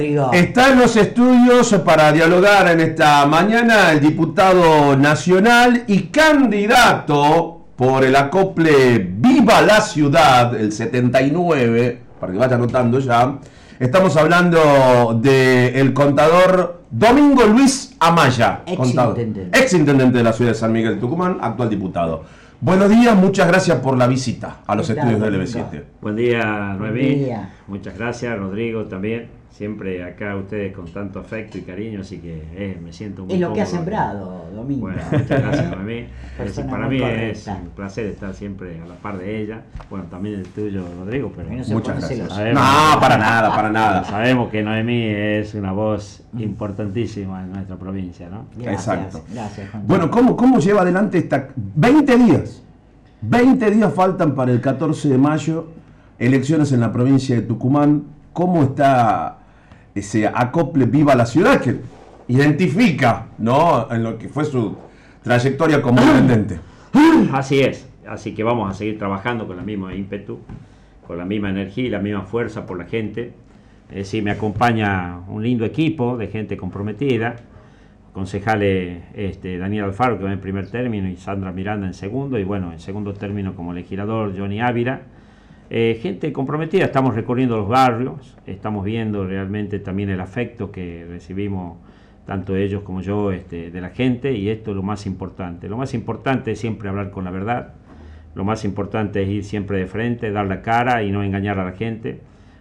Está en los estudios para dialogar en esta mañana el diputado nacional y candidato por el acople Viva la Ciudad, el 79, para que vaya anotando ya. Estamos hablando del contador Domingo Luis Amaya, Ex contador, intendente. ex intendente de la ciudad de San Miguel de Tucumán, actual diputado. Buenos días, muchas gracias por la visita a los ¿Qué tal, estudios del Domingo? LB7. Buen día, Noemí. Buen día. Muchas gracias, Rodrigo también. Siempre acá ustedes con tanto afecto y cariño, así que eh, me siento muy Es lo que ha sembrado, Domingo. Bueno, muchas gracias, decir, Persona para mí correcta. es un placer estar siempre a la par de ella. Bueno, también el tuyo, Rodrigo, pero no Muchas gracias. Sabemos. No, para nada, para nada. sabemos que Noemí es una voz importantísima en nuestra provincia, ¿no? Gracias, Exacto. gracias, Juan. Bueno, ¿cómo, ¿cómo lleva adelante esta... 20 días. 20 días faltan para el 14 de mayo, elecciones en la provincia de Tucumán. ¿Cómo está ese acople Viva la Ciudad que identifica, ¿no? En lo que fue su trayectoria como intendente. Así es, así que vamos a seguir trabajando con la misma ímpetu, con la misma energía y la misma fuerza por la gente. Es decir, me acompaña un lindo equipo de gente comprometida, concejales este, Daniel Alfaro que va en primer término y Sandra Miranda en segundo, y bueno, en segundo término como legislador Johnny Ávila. Eh, gente comprometida, estamos recorriendo los barrios, estamos viendo realmente también el afecto que recibimos tanto ellos como yo este, de la gente y esto es lo más importante. Lo más importante es siempre hablar con la verdad, lo más importante es ir siempre de frente, dar la cara y no engañar a la gente,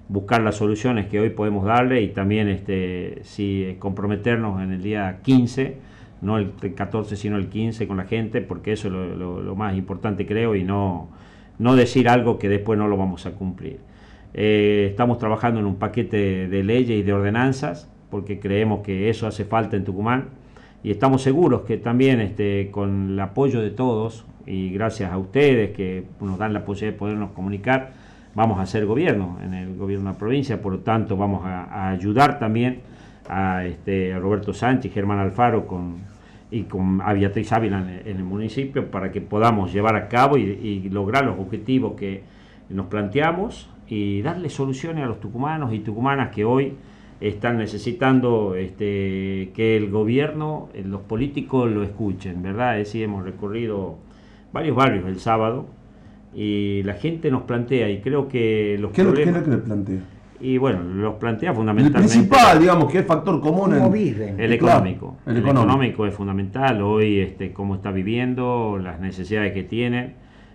buscar las soluciones que hoy podemos darle y también este, si eh, comprometernos en el día 15, no el 14 sino el 15 con la gente, porque eso es lo, más importante creo y no, no decir algo que después no lo vamos a cumplir. Eh, estamos trabajando en un paquete de leyes y de ordenanzas porque creemos que eso hace falta en Tucumán y estamos seguros que también este, con el apoyo de todos y gracias a ustedes que nos dan la posibilidad de podernos comunicar, vamos a hacer gobierno en el gobierno de la provincia, por lo tanto vamos a, a ayudar también a, este, a Roberto Sánchez, Germán Alfaro con, y con a Beatriz Ávila en, el- en el municipio para que podamos llevar a cabo y, y lograr los objetivos que nos planteamos y darle soluciones a los tucumanos y tucumanas que hoy están necesitando este, que el gobierno, eh, los políticos lo escuchen, ¿verdad? Es decir, hemos recorrido varios barrios el sábado y la gente nos plantea y creo que los ¿Qué lo, qué es problemas... lo que le plantea? Y bueno, los plantea El fundamentalmente... principal, digamos, que es factor común ¿Cómo en... viven? El Claro, económico. el el, económico. económico. es fundamental. Hoy, este, cómo está viviendo, las necesidades que tienen.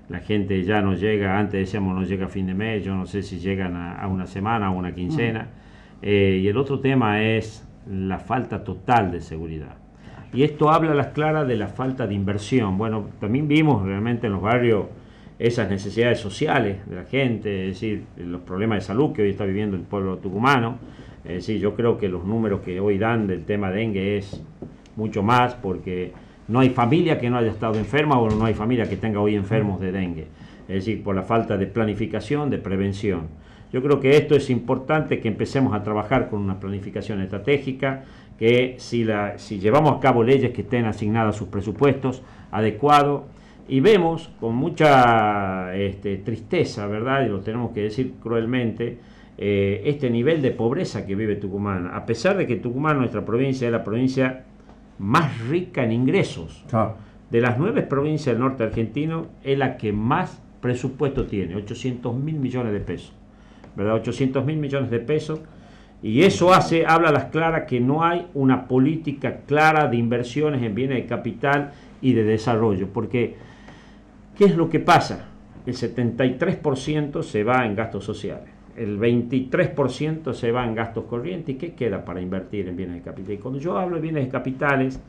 La gente ya no llega, antes decíamos no llega a fin de mes, yo no sé si llegan a, a una semana, a una quincena. Eh, y el otro tema es la falta total de seguridad. Y esto habla a las claras de la falta de inversión. Bueno, también vimos realmente en los barrios esas necesidades sociales de la gente, es decir, los problemas de salud que hoy está viviendo el pueblo tucumano. Es decir, yo creo que los números que hoy dan del tema dengue es mucho más porque no hay familia que no haya estado enferma o no hay familia que tenga hoy enfermos de dengue. Es decir, por la falta de planificación, de prevención. Yo creo que esto es importante que empecemos a trabajar con una planificación estratégica, que si, la, si llevamos a cabo leyes que estén asignadas a sus presupuestos adecuados, y vemos con mucha este, tristeza, ¿verdad? Y lo tenemos que decir cruelmente, eh, este nivel de pobreza que vive Tucumán. A pesar de que Tucumán, nuestra provincia, es la provincia más rica en ingresos. Claro. De las nueve provincias del norte argentino, es la que más presupuesto tiene, 800 mil millones de pesos. ¿Verdad? 800 mil millones de pesos. Y eso hace, habla a las claras que no hay una política clara de inversiones en bienes de capital y de desarrollo. Porque, ¿qué es lo que pasa? El 73% se va en gastos sociales, el 23% se va en gastos corrientes. ¿Y qué queda para invertir en bienes de capital? Y cuando yo hablo de bienes de capitales,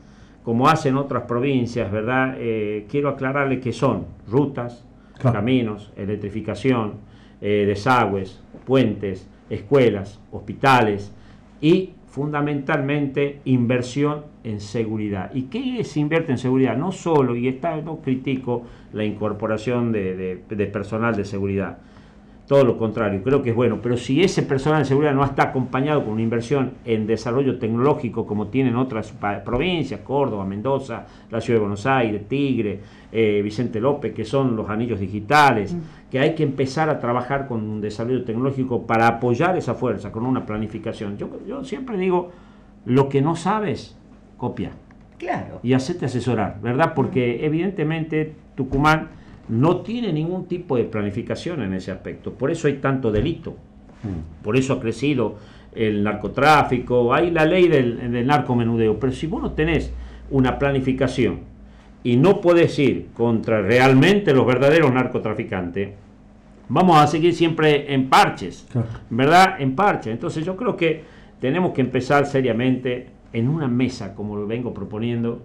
como hacen otras provincias, ¿verdad? Eh, quiero aclararle que son rutas, Claro. caminos, electrificación, eh, desagües, puentes, escuelas, hospitales y fundamentalmente inversión en seguridad. ¿Y qué se invierte en seguridad? No solo, y está, no critico la incorporación de, de- de personal de seguridad. Todo lo contrario, creo que es bueno, pero si ese personal de seguridad no está acompañado con una inversión en desarrollo tecnológico como tienen otras provincias, Córdoba, Mendoza, la Ciudad de Buenos Aires, Tigre, eh, Vicente López, que son los anillos digitales, mm. que hay que empezar a trabajar con un desarrollo tecnológico para apoyar esa fuerza, con una planificación. Yo, yo siempre digo, lo que no sabes, copia. Claro. Y hacete asesorar, ¿verdad? Porque mm. evidentemente Tucumán no tiene ningún tipo de planificación en ese aspecto. Por eso hay tanto delito. Mm. Por eso ha crecido el narcotráfico, hay la ley del, del narcomenudeo. Pero si vos no tenés una planificación y no podés ir contra realmente los verdaderos narcotraficantes, vamos a seguir siempre en parches, ¿verdad? En parches. Entonces yo creo que tenemos que empezar seriamente en una mesa, como lo vengo proponiendo,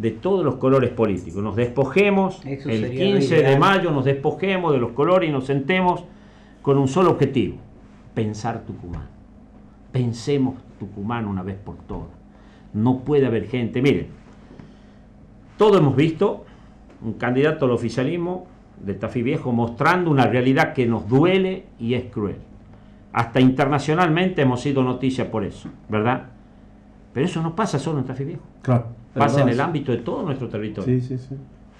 de todos los colores políticos. Nos despojemos, el 15 de mayo nos despojemos de los colores y nos sentemos con un solo objetivo, pensar Tucumán. Pensemos Tucumán una vez por todas. No puede haber gente, miren, todo hemos visto un candidato al oficialismo de Tafí Viejo mostrando una realidad que nos duele y es cruel. Hasta internacionalmente hemos sido noticia por eso, ¿verdad? Pero eso no pasa solo en Tafí Viejo. Claro pasa en el ámbito de todo nuestro territorio.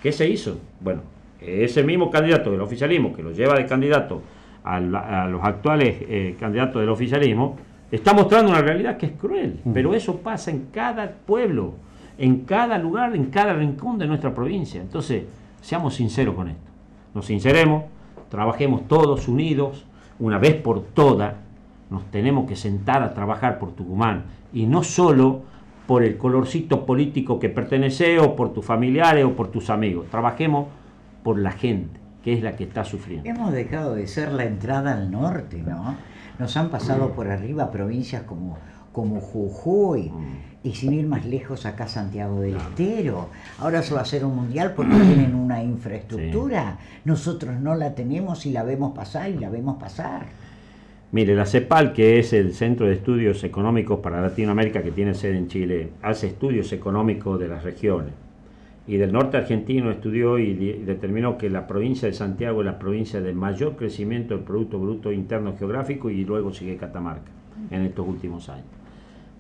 ¿Qué se hizo? Bueno, ese mismo candidato del oficialismo, que lo lleva de candidato a, los actuales eh, candidatos del oficialismo, está mostrando una realidad que es cruel, pero eso pasa en cada pueblo, en cada lugar, en cada rincón de nuestra provincia. Entonces, seamos sinceros con esto. Nos sinceremos, trabajemos todos unidos, una vez por todas, nos tenemos que sentar a trabajar por Tucumán y no solo por el colorcito político que pertenece o por tus familiares o por tus amigos. Trabajemos por la gente, que es la que está sufriendo. Hemos dejado de ser la entrada al norte, ¿no? Nos han pasado por arriba provincias como, como Jujuy. Mm. Y sin ir más lejos, acá Santiago del Estero. Ahora se va a hacer un mundial porque tienen una infraestructura. Nosotros no la tenemos y la vemos pasar y la vemos pasar. Mire, la CEPAL, que es el Centro de Estudios Económicos para Latinoamérica que tiene sede en Chile, hace estudios económicos de las regiones. Y del norte argentino estudió y determinó que la provincia de Santiago es la provincia de mayor crecimiento del Producto Bruto Interno Geográfico y luego sigue Catamarca en estos últimos años.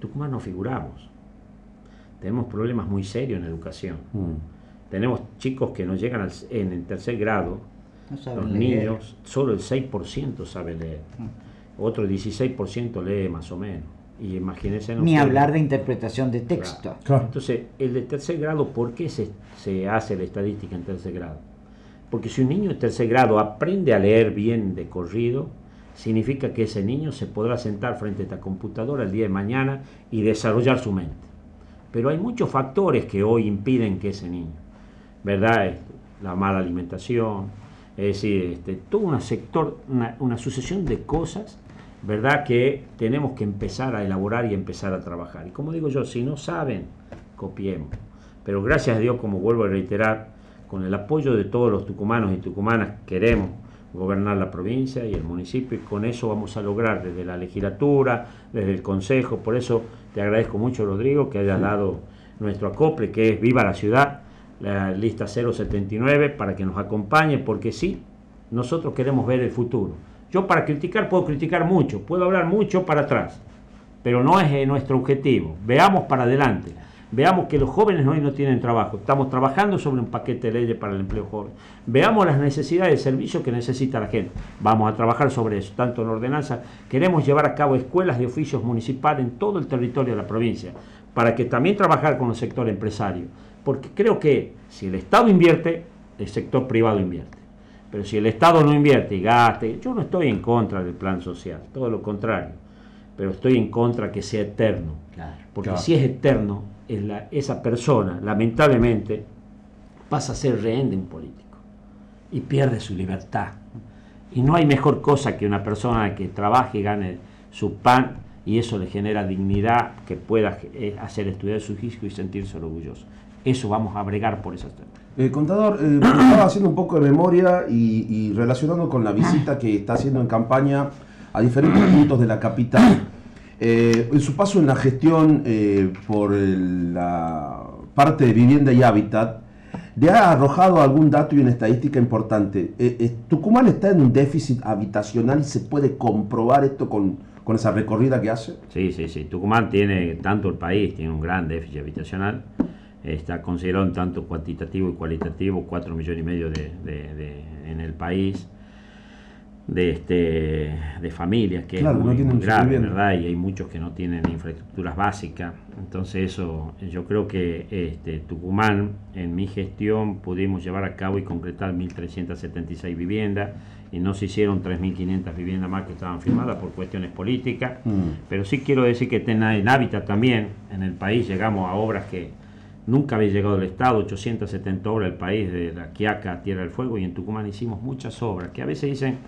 Tucumán no figuramos. Tenemos problemas muy serios en educación. Mm. Tenemos chicos que no llegan en el tercer grado. Los niños, solo el 6% sabe leer. Mm otro 16% lee más o menos. Y imagínense. Ni hablar de interpretación de texto. Entonces, el de tercer grado, ¿por qué se, se hace la estadística en tercer grado? Porque si un niño de tercer grado aprende a leer bien de corrido, significa que ese niño se podrá sentar frente a esta computadora el día de mañana y desarrollar su mente. Pero hay muchos factores que hoy impiden que ese niño, ¿verdad? La mala alimentación, es decir, este, todo un sector, una, una sucesión de cosas ¿verdad? Que tenemos que empezar a elaborar y empezar a trabajar. Y como digo yo, si no saben, copiemos. Pero gracias a Dios, como vuelvo a reiterar, con el apoyo de todos los tucumanos y tucumanas queremos gobernar la provincia y el municipio y con eso vamos a lograr desde la legislatura, desde el consejo. Por eso te agradezco mucho, Rodrigo, que hayas dado nuestro acople, que es Viva la Ciudad, la lista 079, para que nos acompañe, porque sí, nosotros queremos ver el futuro yo para criticar puedo criticar mucho, puedo hablar mucho para atrás, pero no es eh, nuestro objetivo. Veamos para adelante. Veamos que los jóvenes hoy no tienen trabajo. Estamos trabajando sobre un paquete de leyes para el empleo joven. Veamos las necesidades de servicio que necesita la gente. Vamos a trabajar sobre eso, tanto en ordenanza. Queremos llevar a cabo escuelas de oficios municipales en todo el territorio de la provincia, para que también trabajar con el sector empresario. Porque creo que si el Estado invierte, el sector privado invierte. Pero si el Estado no invierte y gaste, yo no estoy en contra del plan social, todo lo contrario, pero estoy en contra que sea eterno. porque si es eterno, esa persona, lamentablemente, pasa a ser rehén de un político y pierde su libertad. Y no hay mejor cosa que una persona que trabaje y gane su pan y eso le genera dignidad que pueda eh, hacer estudiar su físico y sentirse orgulloso. Eso vamos a bregar por esas temas. Eh, contador, eh, estaba haciendo un poco de memoria y, relacionando con la visita que está haciendo en campaña a diferentes puntos de la capital. Eh, en su paso en la gestión por la parte de vivienda y hábitat, le ha arrojado algún dato y una estadística importante. Eh, eh, Tucumán está en un déficit habitacional y se puede comprobar esto con, con esa recorrida que hace. Sí, sí, sí. Tucumán tiene, tanto el país tiene un gran déficit habitacional. Está considerado en tanto cuantitativo y cualitativo, 4 millones y medio de, de- de- en el país de este de familias que Claro, es no muy, tienen muy grave. ¿verdad? Y hay muchos que no tienen infraestructuras básicas. Entonces eso, yo creo que este, Tucumán, en mi gestión, pudimos llevar a cabo y concretar 1.376 viviendas y no se hicieron 3.500 viviendas más que estaban firmadas por cuestiones políticas. Mm. Pero sí quiero decir que en Hábitat también, en el país llegamos a obras que nunca había llegado el Estado, 870 obras el país, de la Quiaca Tierra del Fuego, y en Tucumán hicimos muchas obras, que a veces dicen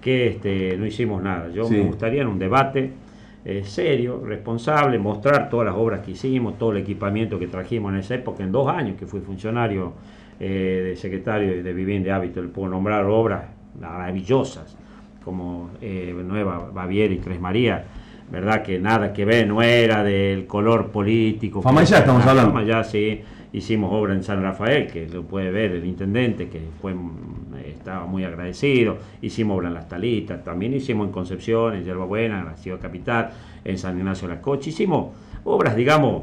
que este, no hicimos nada. Yo Sí. me gustaría en un debate eh, serio, responsable, mostrar todas las obras que hicimos, todo el equipamiento que trajimos en esa época, en dos años que fui funcionario eh, de secretario de Vivienda y Hábito, le puedo nombrar obras maravillosas como eh, Nueva Baviera y Tres María, ¿verdad? Que nada que ver, no era del color político. Famayá estamos Ah, hablando. Famayá, sí. Hicimos obra en San Rafael, que lo puede ver el intendente, que fue, mm, estaba muy agradecido. Hicimos obra en Las Talitas, también hicimos en Concepción, en Yerba Buena, en la ciudad capital, en San Ignacio de la Coche. Hicimos obras, digamos,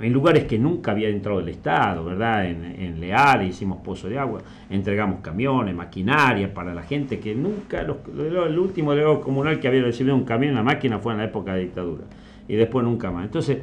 en lugares que nunca había entrado el Estado, ¿verdad? En, en Leal hicimos pozo de agua, entregamos camiones, maquinaria para la gente que nunca, los- lo- el último delegado comunal que había recibido un camión, una máquina fue en la época de dictadura y después nunca más. Entonces,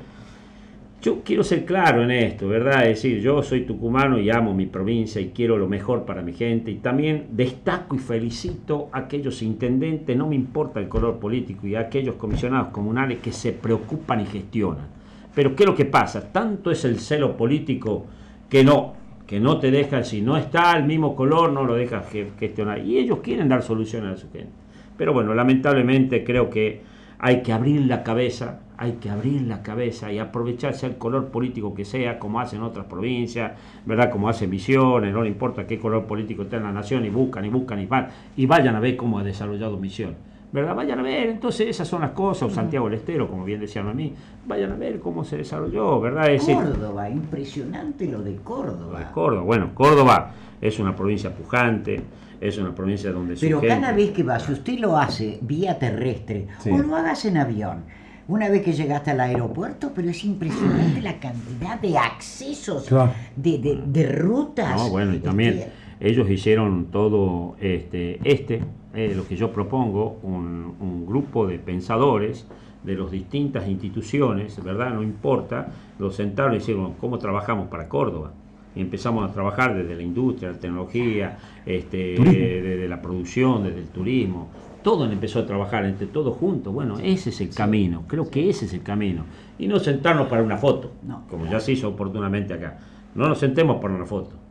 yo quiero ser claro en esto, ¿verdad? Es decir, yo soy tucumano y amo mi provincia y quiero lo mejor para mi gente y también destaco y felicito a aquellos intendentes, no me importa el color político, y a aquellos comisionados comunales que se preocupan y gestionan. Pero ¿qué es lo que pasa? Tanto es el celo político que no, que no te deja, si no está el mismo color, no lo dejas ge- gestionar. Y ellos quieren dar soluciones a su gente. Pero bueno, lamentablemente creo que hay que abrir la cabeza, hay que abrir la cabeza y aprovecharse el color político que sea, como hacen otras provincias, ¿verdad? Como hacen Misiones, no le importa qué color político en la nación, y buscan, y buscan, y van, y vayan a ver cómo ha desarrollado Misión. ¿Verdad? Vayan a ver, entonces esas son las cosas, o Santiago del Estero, como bien decían a mí, vayan a ver cómo se desarrolló, ¿verdad? Es decir, Córdoba, impresionante lo de Córdoba. Córdoba. Bueno, Córdoba es una provincia pujante, es una provincia donde Pero gente- cada vez que va, si usted lo hace vía terrestre Sí. o lo hagas en avión, una vez que llegaste al aeropuerto, pero es impresionante la cantidad de accesos, Claro. de, de- de rutas. No, bueno, y también Este, ellos hicieron todo este, este eh, lo que yo propongo, un, un grupo de pensadores de las distintas instituciones, ¿verdad? No importa, los sentaron y dijeron, ¿cómo trabajamos para Córdoba? Y empezamos a trabajar desde la industria, la tecnología, este, desde la producción, desde el turismo. Todo empezó a trabajar entre todos juntos. Bueno, ese es el camino, creo que ese es el camino. Y no sentarnos para una foto, No. como ya se hizo oportunamente acá. No nos sentemos para una foto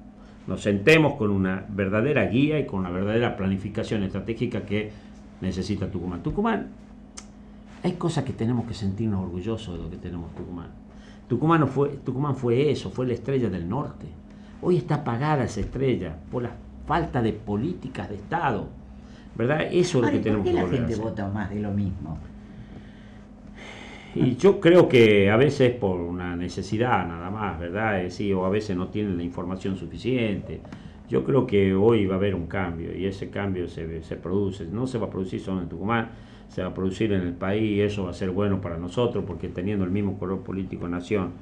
nos sentemos con una verdadera guía y con una verdadera planificación estratégica que necesita Tucumán. Tucumán, hay cosas que tenemos que sentirnos orgullosos de lo que tenemos Tucumán. Tucumán, no fue, Tucumán fue eso, fue la estrella del norte. Hoy está apagada esa estrella por la falta de políticas de Estado. ¿Verdad? Eso es lo que ¿y ¿Por tenemos qué que la gente vota más de lo mismo? Y yo creo que a veces por una necesidad nada más, ¿verdad? Decir, o a veces no tienen la información suficiente. Yo creo que hoy va a haber un cambio y ese cambio se, se produce. No se va a producir solo en Tucumán, se va a producir en el país y eso va a ser bueno para nosotros porque teniendo el mismo color político nación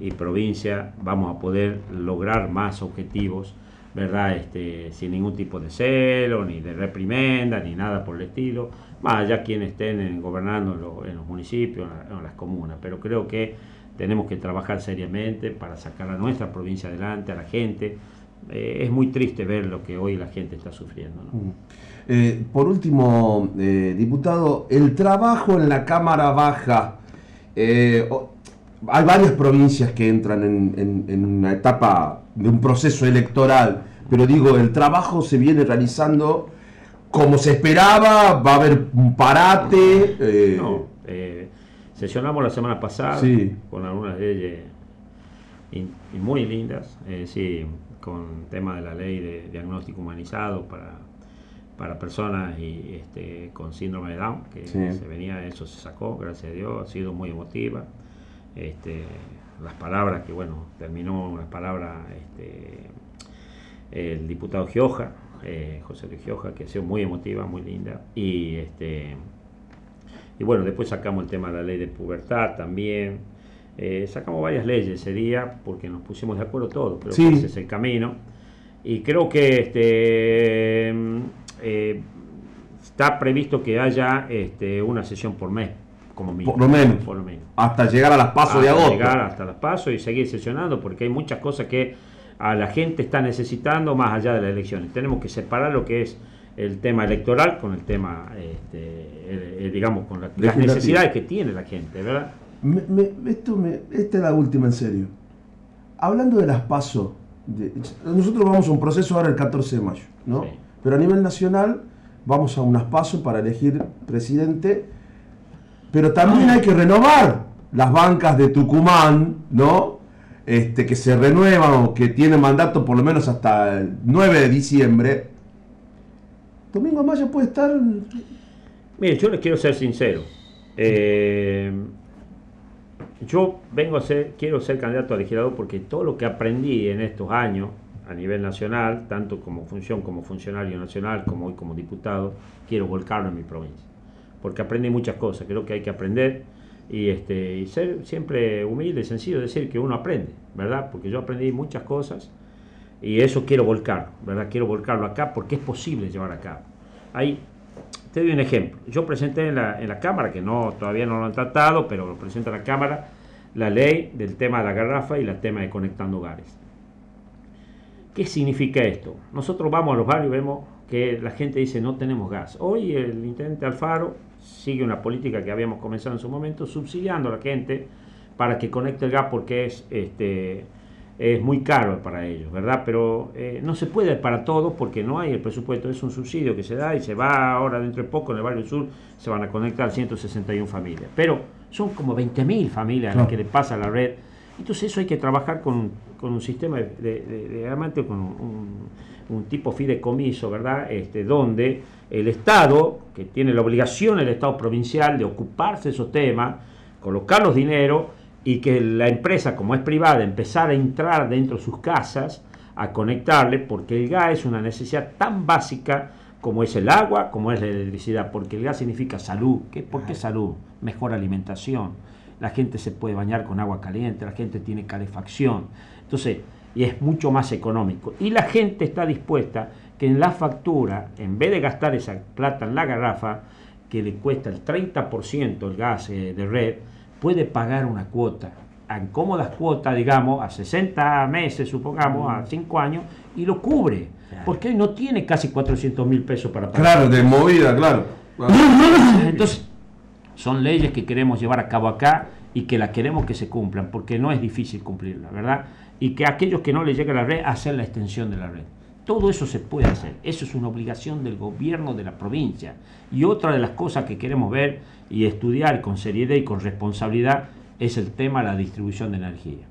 y provincia vamos a poder lograr más objetivos, ¿verdad? Este, sin ningún tipo de celo, ni de reprimenda, ni nada por el estilo, más allá quienes estén gobernando en, lo- en los municipios, en, en las comunas. Pero creo que tenemos que trabajar seriamente para sacar a nuestra provincia adelante, a la gente. Eh, es muy triste ver lo que hoy la gente está sufriendo. Eh, por último, eh, diputado, el trabajo en la Cámara Baja. Eh, hay varias provincias que entran en, en- en una etapa de un proceso electoral, pero digo, el trabajo se viene realizando como se esperaba, va a haber un parate. eh, No, eh, sesionamos la semana pasada Sí. con algunas leyes in- muy lindas, es decir, con tema de la ley de diagnóstico humanizado para, para personas y, este, con síndrome de Down, que Sí. se venía, eso se sacó, gracias a Dios, ha sido muy emotiva. Este, las palabras que, bueno, terminó una palabra este, el diputado Gioja, eh, José Luis Gioja, que ha sido muy emotiva, muy linda. Y, este, y bueno, después sacamos el tema de la ley de pubertad también. Eh, sacamos varias leyes ese día porque nos pusimos de acuerdo todos, pero ese es el camino. Y creo que este, eh, está previsto que haya este, una sesión por mes como mínimo. Por lo menos. Por lo menos. Hasta llegar a las pasos de agosto. llegar hasta las pasos y seguir sesionando, porque hay muchas cosas que a la gente está necesitando más allá de las elecciones. Tenemos que separar lo que es el tema electoral con el tema, este, digamos, con las necesidades que tiene la gente, ¿verdad? esto esta es la última en serio. Hablando de las pasos, nosotros vamos a un proceso ahora el 14 de mayo, ¿no? Pero a nivel nacional vamos a unas pasos para elegir presidente pero también hay que renovar las bancas de Tucumán, ¿no? Este, que se renuevan o que tienen mandato por lo menos hasta el 9 de diciembre. Domingo Amaya puede estar. Mire, yo les quiero ser sincero. Eh, yo vengo a ser, quiero ser candidato a legislador porque todo lo que aprendí en estos años a nivel nacional, tanto como función como funcionario nacional, como hoy como diputado, quiero volcarlo en mi provincia porque aprendí muchas cosas, creo que hay que aprender y, este, y ser siempre humilde sencillo, decir que uno aprende, ¿verdad? Porque yo aprendí muchas cosas y eso quiero volcar, ¿verdad? Quiero volcarlo acá porque es posible llevar a cabo. Ahí, te doy un ejemplo. Yo presenté en la, en la Cámara, que no todavía no lo han tratado, pero lo presenta la Cámara, la ley del tema de la garrafa y el tema de conectando hogares. ¿Qué significa esto? Nosotros vamos a los barrios y vemos que la gente dice no tenemos gas. Hoy el intendente Alfaro sigue una política que habíamos comenzado en su momento, subsidiando a la gente para que conecte el gas porque es, este, es muy caro para ellos, ¿verdad? Pero eh, no se puede para todos porque no hay el presupuesto, es un subsidio que se da y se va ahora dentro de poco en el barrio sur, se van a conectar 161 familias. Pero son como 20.000 familias las que le pasa la red. Entonces eso hay que trabajar con, un sistema de, de, con un, un tipo fideicomiso, ¿verdad? Este, donde el Estado, que tiene la obligación, el Estado provincial, de ocuparse de esos temas, colocar los dineros y que la empresa, como es privada, empezar a entrar dentro de sus casas a conectarle, porque el gas es una necesidad tan básica como es el agua, como es la electricidad, porque el gas significa salud. ¿Qué? ¿Por qué salud? Mejor alimentación. La gente se puede bañar con agua caliente, la gente tiene calefacción. Entonces, y es mucho más económico. Y la gente está dispuesta que en la factura, en vez de gastar esa plata en la garrafa, que le cuesta el 30% el gas eh, de red, puede pagar una cuota, en cómodas cuotas, digamos, a 60 meses, supongamos, a 5 años, y lo cubre. Porque no tiene casi 400 mil pesos para pagar. Claro, de movida, claro. Entonces, son leyes que queremos llevar a cabo acá y que las queremos que se cumplan, porque no es difícil cumplirlas, ¿verdad? y que aquellos que no les llegue la red, hacer la extensión de la red. Todo eso se puede hacer, eso es una obligación del gobierno de la provincia. Y otra de las cosas que queremos ver y estudiar con seriedad y con responsabilidad es el tema de la distribución de energía.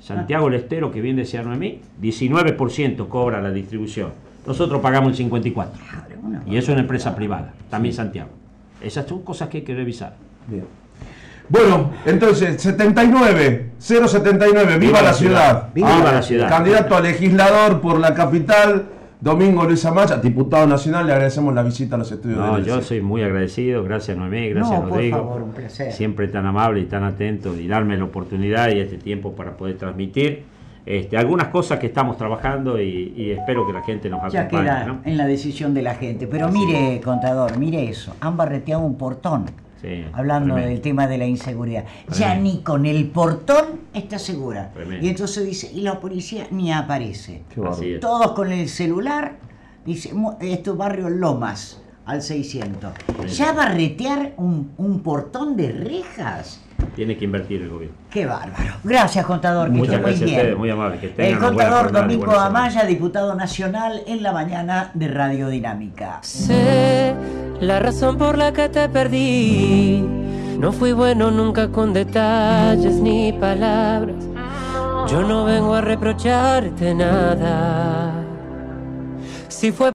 Santiago del Estero, que bien decía Noemí, 19% cobra la distribución. Nosotros pagamos el 54%. Y eso es una empresa privada, también Santiago. Esas son cosas que hay que revisar. Bien. Bueno, entonces, 79, 079, viva, la ciudad. Viva, la ciudad. Candidato a legislador por la capital, Domingo Luis Amaya, diputado nacional, le agradecemos la visita a los estudios no, Yo soy muy agradecido, gracias Noemí, gracias Rodrigo. Por favor, un placer. Siempre tan amable y tan atento y darme la oportunidad y este tiempo para poder transmitir. Este, algunas cosas que estamos trabajando y, espero que la gente nos acompañe. Ya queda en la decisión de la gente. Pero mire, contador, mire eso. Han barreteado un portón hablando del tema de la inseguridad. Ya ni con el portón está segura. Y entonces dice, y la policía ni aparece. Todos con el celular, dice, estos barrios Lomas al 600. Ya barretear un, un portón de rejas. Tiene que invertir el gobierno. Qué bárbaro. Gracias, contador. Muchas gracias muy a ustedes, muy amable. Que el contador Domingo Amaya, diputado nacional en la mañana de Radio Dinámica. Sé la razón por la que te perdí. No fui bueno nunca con detalles ni palabras. Yo no vengo a reprocharte nada. Si fue